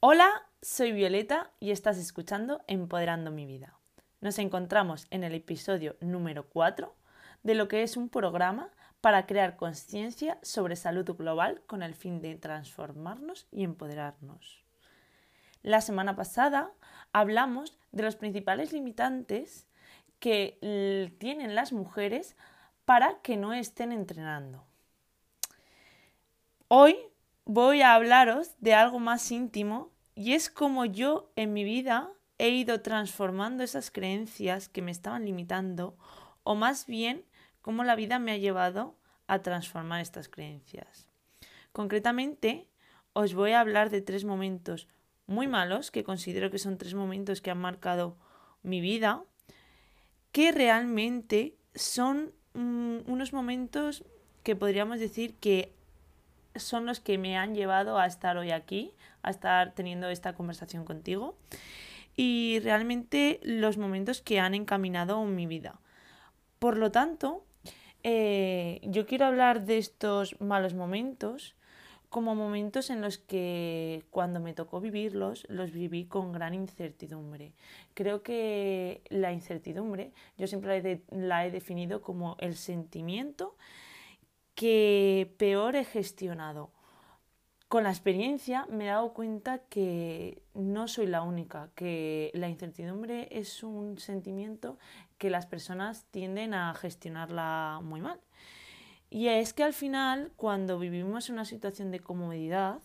Hola, soy Violeta y estás escuchando Empoderando mi vida. Nos encontramos en el episodio número 4 de lo que es un programa para crear conciencia sobre salud global con el fin de transformarnos y empoderarnos. La semana pasada hablamos de los principales limitantes que tienen las mujeres para que no estén entrenando. Hoy voy a hablaros de algo más íntimo y es como yo en mi vida he ido transformando esas creencias que me estaban limitando o más bien cómo la vida me ha llevado a transformar estas creencias. Concretamente, os voy a hablar de tres momentos muy malos, que considero que son tres momentos que han marcado mi vida, que realmente son mm, unos momentos que podríamos decir que son los que me han llevado a estar hoy aquí, a estar teniendo esta conversación contigo y realmente los momentos que han encaminado mi vida. Por lo tanto, eh, yo quiero hablar de estos malos momentos como momentos en los que cuando me tocó vivirlos, los viví con gran incertidumbre. Creo que la incertidumbre, yo siempre la he definido como el sentimiento que peor he gestionado. Con la experiencia me he dado cuenta que no soy la única, que la incertidumbre es un sentimiento que las personas tienden a gestionarla muy mal. Y es que al final, cuando vivimos en una situación de comodidad,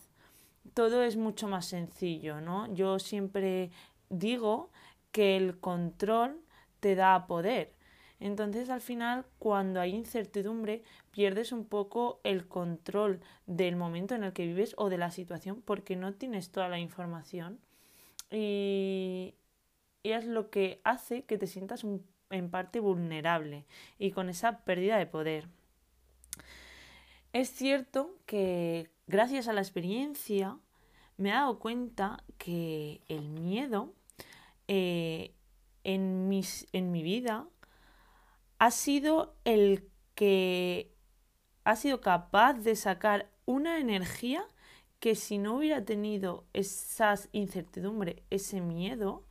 todo es mucho más sencillo, ¿no? Yo siempre digo que el control te da poder. Entonces al final cuando hay incertidumbre pierdes un poco el control del momento en el que vives o de la situación porque no tienes toda la información y, es lo que hace que te sientas en parte vulnerable y con esa pérdida de poder. Es cierto que gracias a la experiencia me he dado cuenta que el miedo eh, en, mis, en mi vida ha sido el que ha sido capaz de sacar una energía que si no hubiera tenido esa incertidumbre, ese miedo,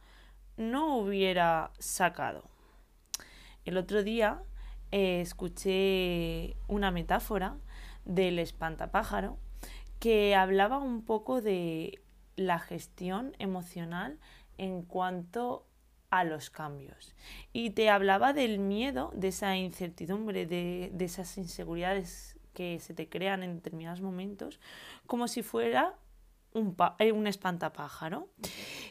no hubiera sacado. El otro día eh, escuché una metáfora del espantapájaro que hablaba un poco de la gestión emocional en cuanto a los cambios. Y te hablaba del miedo, de esa incertidumbre, de, esas inseguridades que se te crean en determinados momentos, como si fuera un, eh, un, espantapájaro.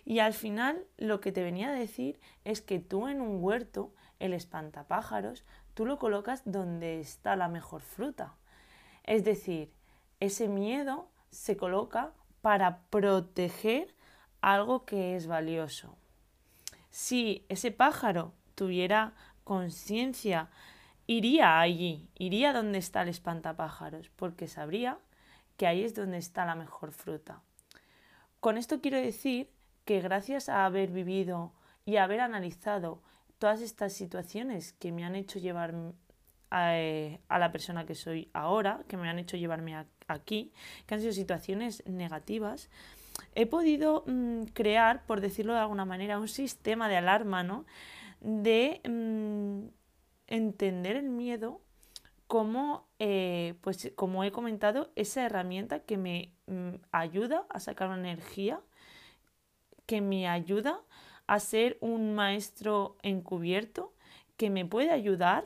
Y al final lo que te venía a decir es que tú en un huerto, el espantapájaros, tú lo colocas donde está la mejor fruta. Es decir, ese miedo se coloca para proteger algo que es valioso. Si ese pájaro tuviera conciencia, iría allí, iría donde está el espantapájaros, porque sabría que ahí es donde está la mejor fruta. Con esto quiero decir que gracias a haber vivido y haber analizado todas estas situaciones que me han hecho llevar a, eh, la persona que soy ahora, que me han hecho llevarme aquí, que han sido situaciones negativas, he podido mm, crear, por decirlo de alguna manera, un sistema de alarma, ¿no? De mm, entender el miedo como, eh, pues, como he comentado, esa herramienta que me mm, ayuda a sacar una energía, que me ayuda a ser un maestro encubierto, que me puede ayudar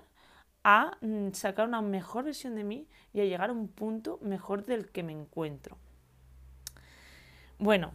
a sacar una mejor versión de mí y a llegar a un punto mejor del que me encuentro. Bueno,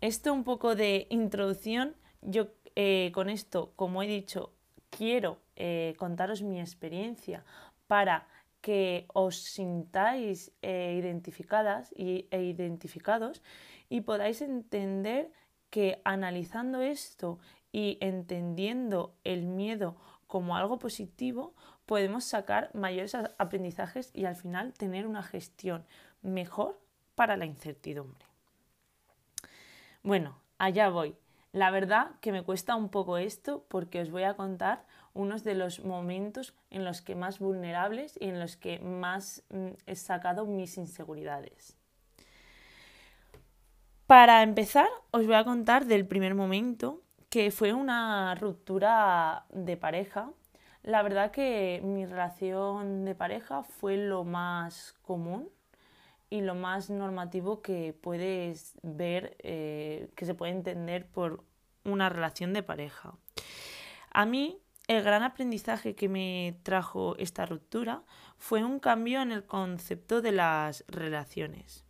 esto un poco de introducción. Yo eh, con esto, como he dicho, quiero eh, contaros mi experiencia para que os sintáis eh, identificadas y, e identificados y podáis entender que analizando esto y entendiendo el miedo como algo positivo, podemos sacar mayores aprendizajes y al final tener una gestión mejor para la incertidumbre. Bueno, allá voy. La verdad que me cuesta un poco esto porque os voy a contar unos de los momentos en los que más vulnerables y en los que más mm, he sacado mis inseguridades. Para empezar, os voy a contar del primer momento, que fue una ruptura de pareja. La verdad que mi relación de pareja fue lo más común y lo más normativo que puedes ver, eh, que se puede entender por una relación de pareja. A mí, el gran aprendizaje que me trajo esta ruptura fue un cambio en el concepto de las relaciones.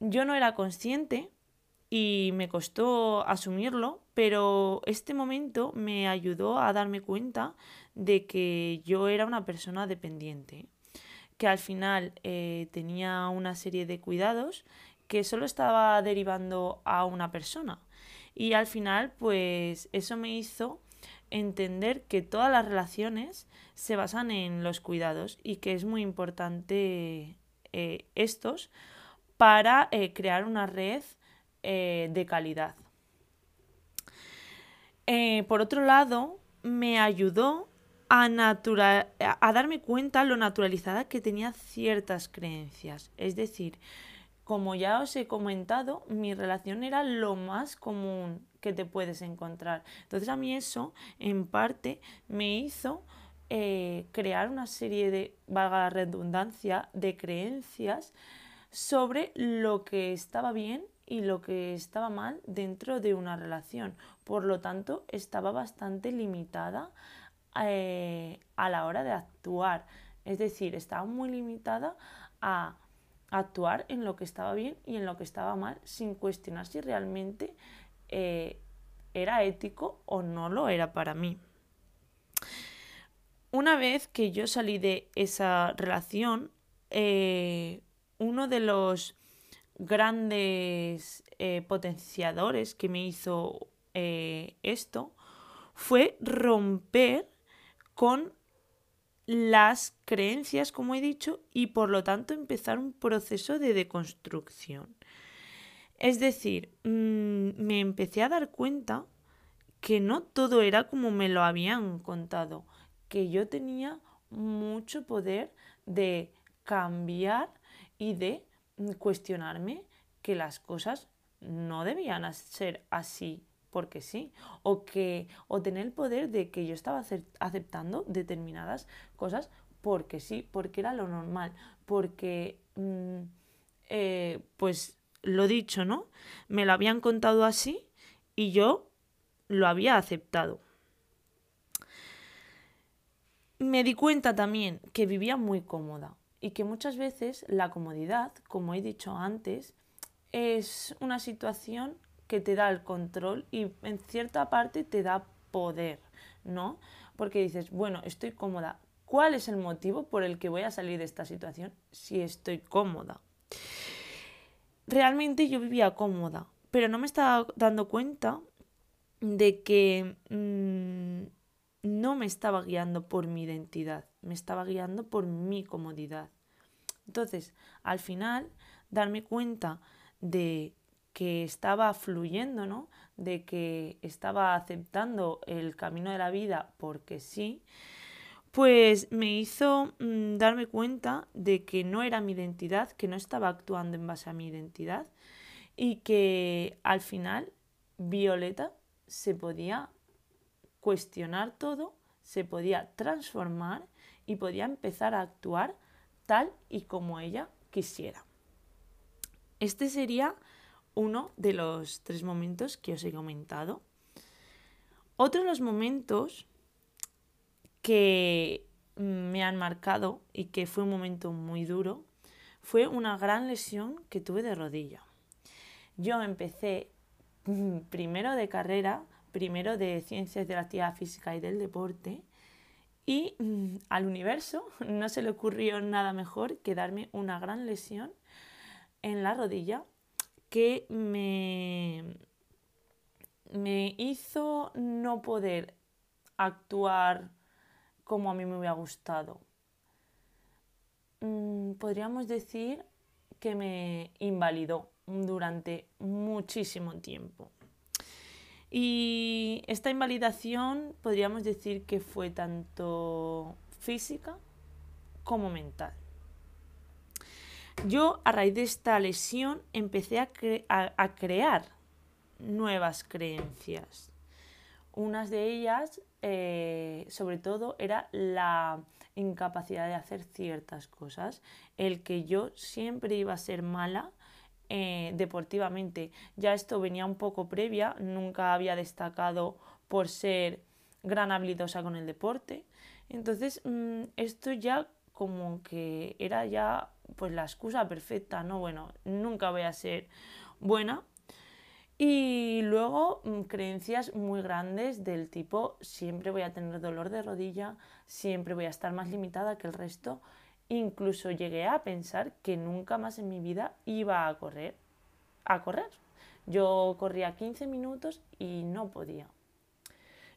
Yo no era consciente y me costó asumirlo, pero este momento me ayudó a darme cuenta de que yo era una persona dependiente, que al final eh, tenía una serie de cuidados que solo estaba derivando a una persona. Y al final, pues eso me hizo entender que todas las relaciones se basan en los cuidados y que es muy importante eh, estos para eh, crear una red de calidad. por otro lado, me ayudó a, a darme cuenta lo naturalizada que tenía ciertas creencias. Es decir, como ya os he comentado, mi relación era lo más común que te puedes encontrar. Entonces a mí eso, en parte, me hizo eh, crear una serie de, valga la redundancia, de creencias sobre lo que estaba bien y lo que estaba mal dentro de una relación. Por lo tanto, estaba bastante limitada eh, a la hora de actuar. Es decir, estaba muy limitada a actuar en lo que estaba bien y en lo que estaba mal sin cuestionar si realmente eh, era ético o no lo era para mí. Una vez que yo salí de esa relación, eh, uno de los grandes potenciadores que me hizo esto fue romper con las creencias, como he dicho, y por lo tanto empezar un proceso de deconstrucción. Es decir, mm, me empecé a dar cuenta que no todo era como me lo habían contado, que yo tenía mucho poder de cambiar y de mm, cuestionarme que las cosas no debían ser así porque sí, o que o tener el poder de que yo estaba aceptando determinadas cosas porque sí, porque era lo normal, porque mm, eh, pues lo dicho, ¿no? Me lo habían contado así y yo lo había aceptado. Me di cuenta también que vivía muy cómoda y que muchas veces la comodidad, como he dicho antes, es una situación que te da el control y en cierta parte te da poder, ¿no? Porque dices, bueno, estoy cómoda. ¿Cuál es el motivo por el que voy a salir de esta situación si estoy cómoda? Realmente yo vivía cómoda, pero no me estaba dando cuenta de que mm, no me estaba guiando por mi identidad, me estaba guiando por mi comodidad. Entonces, al final, darme cuenta de que estaba fluyendo, ¿no? De que estaba aceptando el camino de la vida porque sí, pues me hizo mm, darme cuenta de que no era mi identidad, que no estaba actuando en base a mi identidad y que al final Violeta se podía cuestionar todo, se podía transformar y podía empezar a actuar tal y como ella quisiera. Este sería uno de los tres momentos que os he comentado. Otro de los momentos que me han marcado y que fue un momento muy duro fue una gran lesión que tuve de rodilla. Yo empecé mm, primero de carrera, primero de ciencias de la actividad física y del deporte, y mm, al universo no se le ocurrió nada mejor que darme una gran lesión en la rodilla que me, me hizo no poder actuar como a mí me hubiera gustado. Mm, podríamos decir que me invalidó durante muchísimo tiempo. Y esta invalidación podríamos decir que fue tanto física como mental. Yo a raíz de esta lesión empecé a, crear nuevas creencias. Unas de ellas, eh, sobre todo, era la incapacidad de hacer ciertas cosas, el que yo siempre iba a ser mala eh, deportivamente. Ya esto venía un poco previa, nunca había destacado por ser gran habilidosa con el deporte. Entonces, mm, esto ya como que era ya pues la excusa perfecta, ¿no? Bueno, nunca voy a ser buena y luego mm, creencias muy grandes del tipo siempre voy a tener dolor de rodilla, siempre voy a estar más limitada que el resto. Incluso llegué a pensar que nunca más en mi vida iba a correr. A correr. Yo corría 15 minutos y no podía.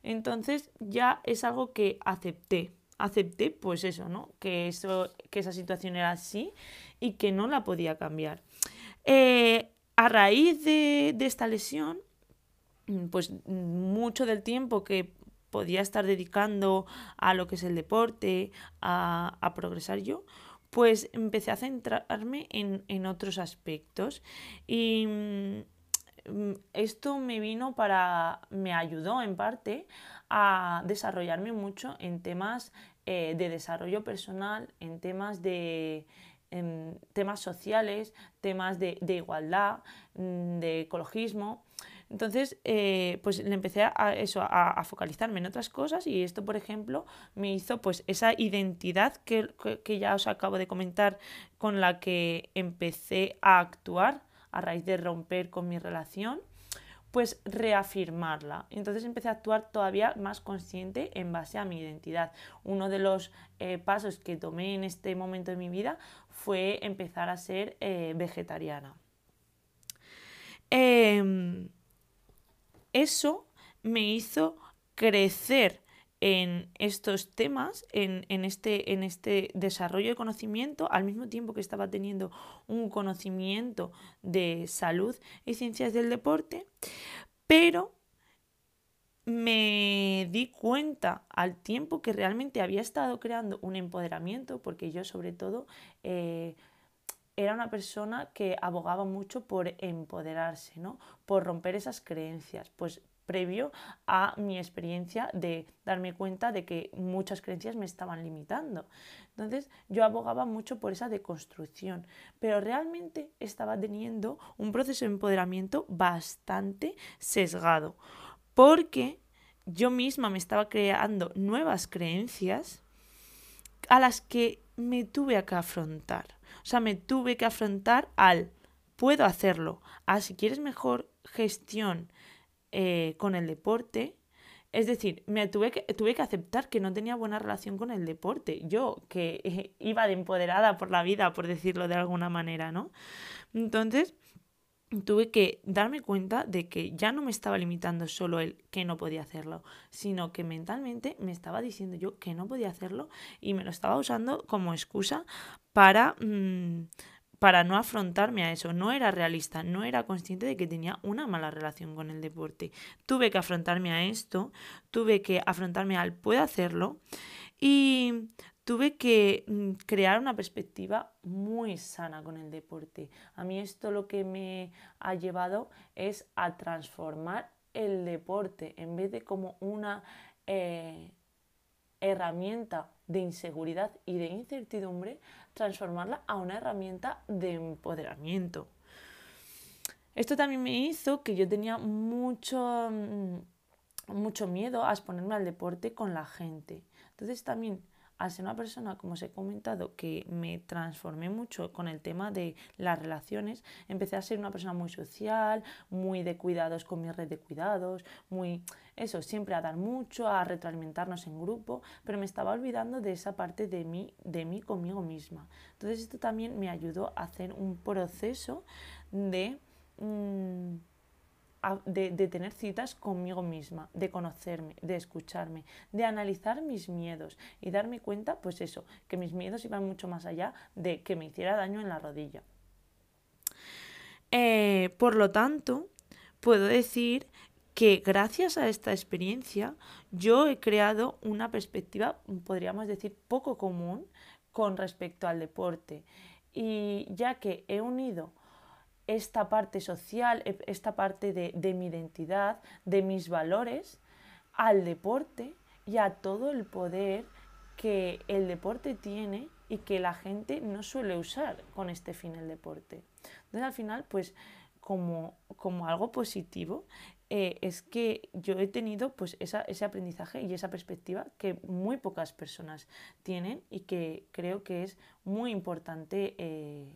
Entonces ya es algo que acepté. Acepté pues eso, ¿no? Que, eso, que esa situación era así y que no la podía cambiar. Eh, a raíz de, esta lesión, mm, pues mucho del tiempo que podía estar dedicando a lo que es el deporte, a, progresar yo, pues empecé a centrarme en, otros aspectos. Y mm, esto me vino para, me ayudó en parte a desarrollarme mucho en temas eh, de desarrollo personal, en temas de en temas sociales, temas de, igualdad, mm, de ecologismo. Entonces, eh, pues le empecé a, eso, a, focalizarme en otras cosas y esto, por ejemplo, me hizo pues esa identidad que, que, ya os acabo de comentar con la que empecé a actuar a raíz de romper con mi relación pues reafirmarla. Entonces empecé a actuar todavía más consciente en base a mi identidad. Uno de los eh, pasos que tomé en este momento de mi vida fue empezar a ser eh, vegetariana. Em, eso me hizo crecer en estos temas, en, este, en este desarrollo de conocimiento, al mismo tiempo que estaba teniendo un conocimiento de salud y ciencias del deporte, pero me di cuenta al tiempo que realmente había estado creando un empoderamiento, porque yo sobre todo eh, era una persona que abogaba mucho por empoderarse, ¿no? por romper esas creencias. Pues previo a mi experiencia de darme cuenta de que muchas creencias me estaban limitando. Entonces yo abogaba mucho por esa deconstrucción, pero realmente estaba teniendo un proceso de empoderamiento bastante sesgado, porque yo misma me estaba creando nuevas creencias a las que me tuve que afrontar. O sea, me tuve que afrontar al puedo hacerlo, a si quieres mejor gestión eh, con el deporte. Es decir, me tuve que, tuve que aceptar que no tenía buena relación con el deporte. Yo, que iba de empoderada por la vida, por decirlo de alguna manera, ¿no? Entonces, tuve que darme cuenta de que ya no me estaba limitando solo el que no podía hacerlo, sino que mentalmente me estaba diciendo yo que no podía hacerlo y me lo estaba usando como excusa para, mm, para no afrontarme a eso. No era realista, no era consciente de que tenía una mala relación con el deporte. Tuve que afrontarme a esto, tuve que afrontarme al puedo hacerlo y tuve que mm, crear una perspectiva muy sana con el deporte. A mí esto lo que me ha llevado es a transformar el deporte en vez de como una eh, herramienta de inseguridad y de incertidumbre, transformarla a una herramienta de empoderamiento. Esto también me hizo que yo tenía mucho, mm, mucho miedo a exponerme al deporte con la gente. Entonces también al ser una persona, como os he comentado, que me transformé mucho con el tema de las relaciones, empecé a ser una persona muy social, muy de cuidados con mi red de cuidados, muy eso, siempre a dar mucho, a retroalimentarnos en grupo, pero me estaba olvidando de esa parte de mí, de mí conmigo misma. Entonces esto también me ayudó a hacer un proceso de... Mm, de, tener citas conmigo misma, de conocerme, de escucharme, de analizar mis miedos y darme cuenta, pues eso, que mis miedos iban mucho más allá de que me hiciera daño en la rodilla. Eh, por lo tanto, puedo decir que gracias a esta experiencia yo he creado una perspectiva, podríamos decir, poco común con respecto al deporte. Y ya que he unido esta parte social, e, esta parte de, de mi identidad, de mis valores, al deporte y a todo el poder que el deporte tiene y que la gente no suele usar con este fin el deporte. Entonces al final, pues como, como algo positivo, eh, es que yo he tenido pues ese aprendizaje y esa perspectiva que muy pocas personas tienen y que creo que es muy importante eh,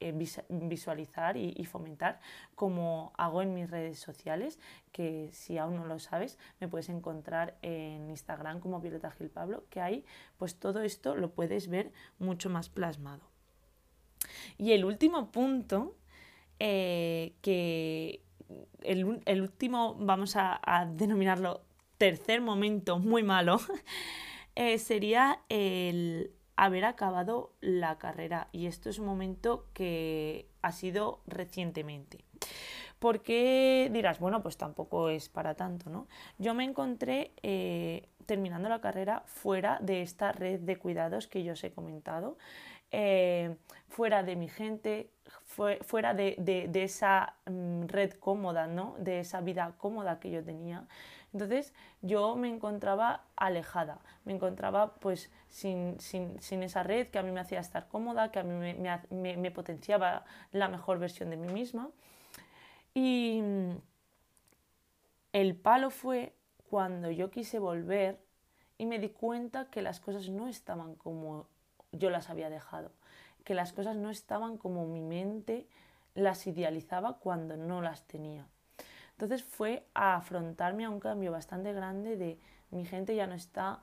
visualizar y, fomentar como hago en mis redes sociales, que si aún no lo sabes, me puedes encontrar en Instagram como Violeta Gil Pablo, que ahí pues todo esto lo puedes ver mucho más plasmado. Y el último punto, eh, que el, último, vamos a, denominarlo tercer momento muy malo, eh, sería el haber acabado la carrera y esto es un momento que ha sido recientemente. ¿Por qué dirás? Bueno, pues tampoco es para tanto, ¿no? Yo me encontré eh, terminando la carrera fuera de esta red de cuidados que yo os he comentado, eh, fuera de mi gente, fuera de, esa mm, red cómoda, ¿no? De esa vida cómoda que yo tenía. Entonces yo me encontraba alejada, me encontraba pues sin, esa red que a mí me hacía estar cómoda, que a mí me, potenciaba la mejor versión de mí misma. Y mm, el palo fue cuando yo quise volver y me di cuenta que las cosas no estaban como yo las había dejado, que las cosas no estaban como mi mente las idealizaba cuando no las tenía. Entonces fue a afrontarme a un cambio bastante grande de mi gente ya no está,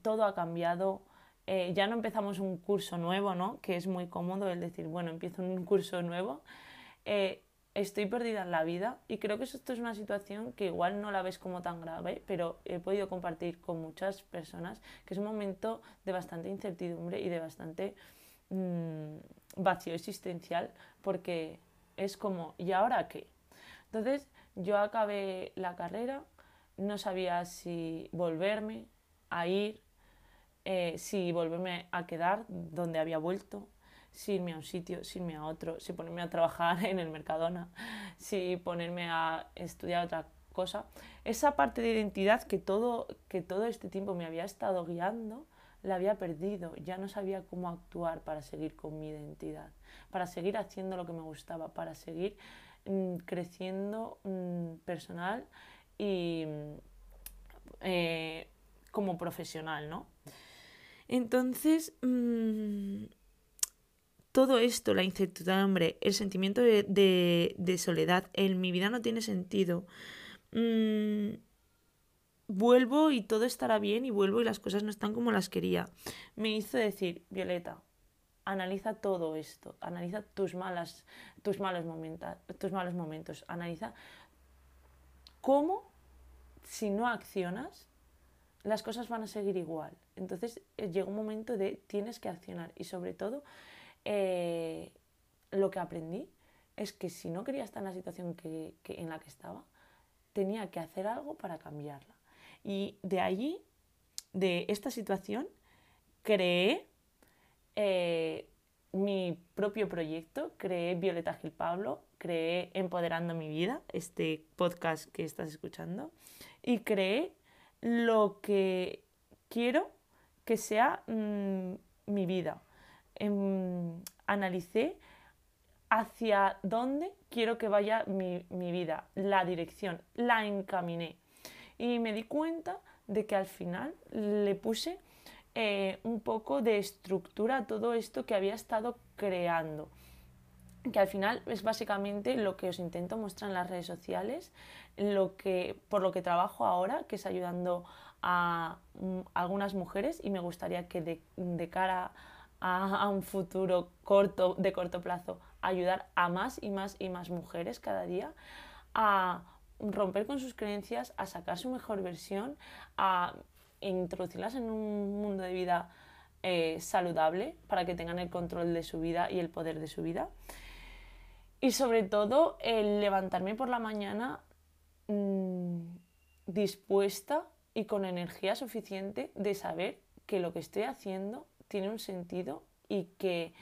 todo ha cambiado, eh, ya no empezamos un curso nuevo, ¿no? que es muy cómodo el decir, bueno, empiezo un curso nuevo. Eh, estoy perdida en la vida y creo que esto es una situación que igual no la ves como tan grave, pero he podido compartir con muchas personas que es un momento de bastante incertidumbre y de bastante mm, vacío existencial porque es como, ¿y ahora qué? Entonces yo acabé la carrera, no sabía si volverme a ir, eh, si volverme a quedar donde había vuelto, si irme a un sitio, si irme a otro, si ponerme a trabajar en el Mercadona, si ponerme a estudiar otra cosa. Esa parte de identidad que todo, que todo este tiempo me había estado guiando, la había perdido, ya no sabía cómo actuar para seguir con mi identidad, para seguir haciendo lo que me gustaba, para seguir Mm, creciendo mm, personal y eh, como profesional, ¿no? Entonces, mm, todo esto, la incertidumbre, el sentimiento de, soledad, en mi vida no tiene sentido. vuelvo y todo estará bien y vuelvo y las cosas no están como las quería. Me hizo decir, Violeta, analiza todo esto, analiza tus, malas, tus, malos, momentos, tus malos momentos, analiza cómo, si no accionas, las cosas van a seguir igual. Entonces eh, llega un momento de tienes que accionar y sobre todo eh, lo que aprendí es que si no quería estar en la situación que, en la que estaba, tenía que hacer algo para cambiarla. Y de allí, de esta situación, creé eh, mi propio proyecto, creé Violeta Gil Pablo, creé Empoderando mi vida, este podcast que estás escuchando, y creé lo que quiero que sea mm, mi vida. Em, analicé hacia dónde quiero que vaya mi, mi vida, la dirección, la encaminé. Y me di cuenta de que al final le puse eh, un poco de estructura a todo esto que había estado creando. Que al final es básicamente lo que os intento mostrar en las redes sociales, lo que, por lo que trabajo ahora, que es ayudando a, mm, algunas mujeres y me gustaría que de, cara a, un futuro corto, de corto plazo, ayudar a más y más y más mujeres cada día a romper con sus creencias, a sacar su mejor versión, a introducirlas en un mundo de vida eh, saludable para que tengan el control de su vida y el poder de su vida. Y sobre todo el levantarme por la mañana mm, dispuesta y con energía suficiente de saber que lo que estoy haciendo tiene un sentido y que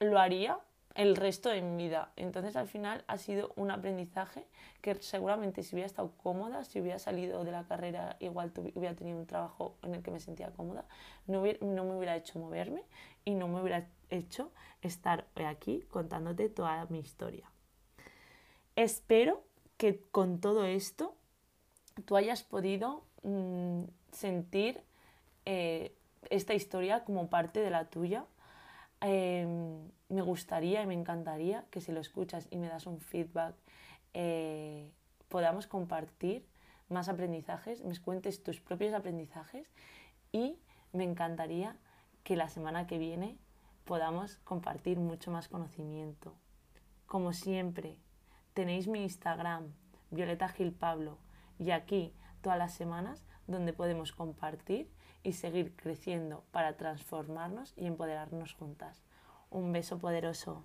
lo haría el resto de mi vida. Entonces al final ha sido un aprendizaje que seguramente si hubiera estado cómoda, si hubiera salido de la carrera, igual hubiera tenido un trabajo en el que me sentía cómoda, no, no me hubiera hecho moverme y no me hubiera hecho estar aquí contándote toda mi historia. Espero que con todo esto tú hayas podido mm, sentir eh, esta historia como parte de la tuya Em, me gustaría y me encantaría que si lo escuchas y me das un feedback, eh, podamos compartir más aprendizajes, me cuentes tus propios aprendizajes y me encantaría que la semana que viene podamos compartir mucho más conocimiento. Como siempre, tenéis mi Instagram, Violeta Gil Pablo, y aquí todas las semanas donde podemos compartir y seguir creciendo para transformarnos y empoderarnos juntas. Un beso poderoso.